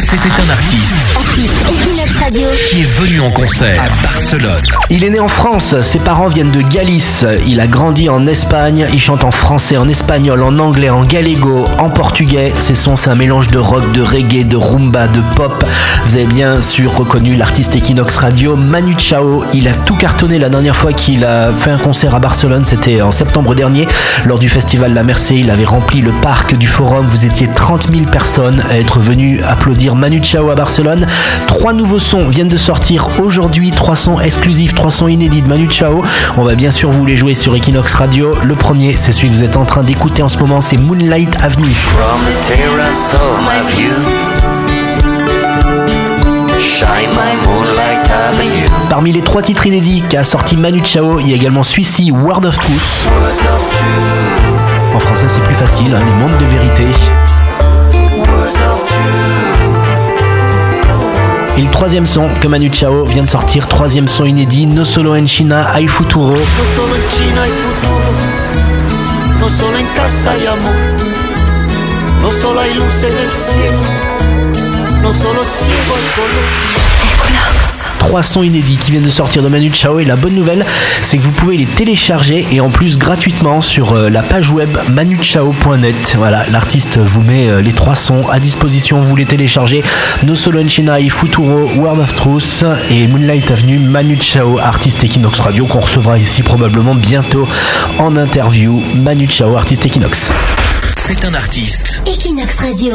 C'est un artiste. Artiste Radio. qui est venu en concert à Barcelone. Il est né en France, ses parents viennent de Galice, il a grandi en Espagne, il chante en français, en espagnol, en anglais, en galego, en portugais. Ses sons, c'est un mélange de rock, de reggae, de rumba, de pop. Vous avez bien sûr reconnu l'artiste Equinox Radio, Manu Chao. Il a tout cartonné la dernière fois qu'il a fait un concert à Barcelone, c'était en septembre dernier, lors du festival La Mercé. Il avait rempli le parc du Forum, vous étiez 30 000 personnes à être venues applaudir Manu Chao à Barcelone. Trois nouveaux sons viennent de sortir aujourd'hui, trois sons exclusifs, trois sons inédits de Manu Chao. On va bien sûr vous les jouer sur Equinox Radio. Le premier, c'est celui que vous êtes en train d'écouter en ce moment, c'est Moonlight Avenue. From the terrace of my view Shine my moonlight avenue Parmi les trois titres inédits qu'a sorti Manu Chao, il y a également celui-ci, Word of Truth. Words of truth En français, c'est plus facile, hein, le monde de vérité. Et le troisième son que Manu Chao vient de sortir, troisième son inédit, No Solo en China, Ai Futuro. No solo en China hay futuro, no solo en casa hay amor, no solo hay luz en el cielo, no solo ciego el color. Trois sons inédits qui viennent de sortir de Manu Chao et la bonne nouvelle c'est que vous pouvez les télécharger et en plus gratuitement sur euh, la page web manuchao.net. Voilà, l'artiste vous met euh, les trois sons à disposition, vous les téléchargez. No Solo en China, Futuro, World of Truth et Moonlight Avenue, Manu Chao, artiste Equinox Radio qu'on recevra ici probablement bientôt en interview. Manu Chao, artiste Equinox. C'est un artiste Equinox Radio.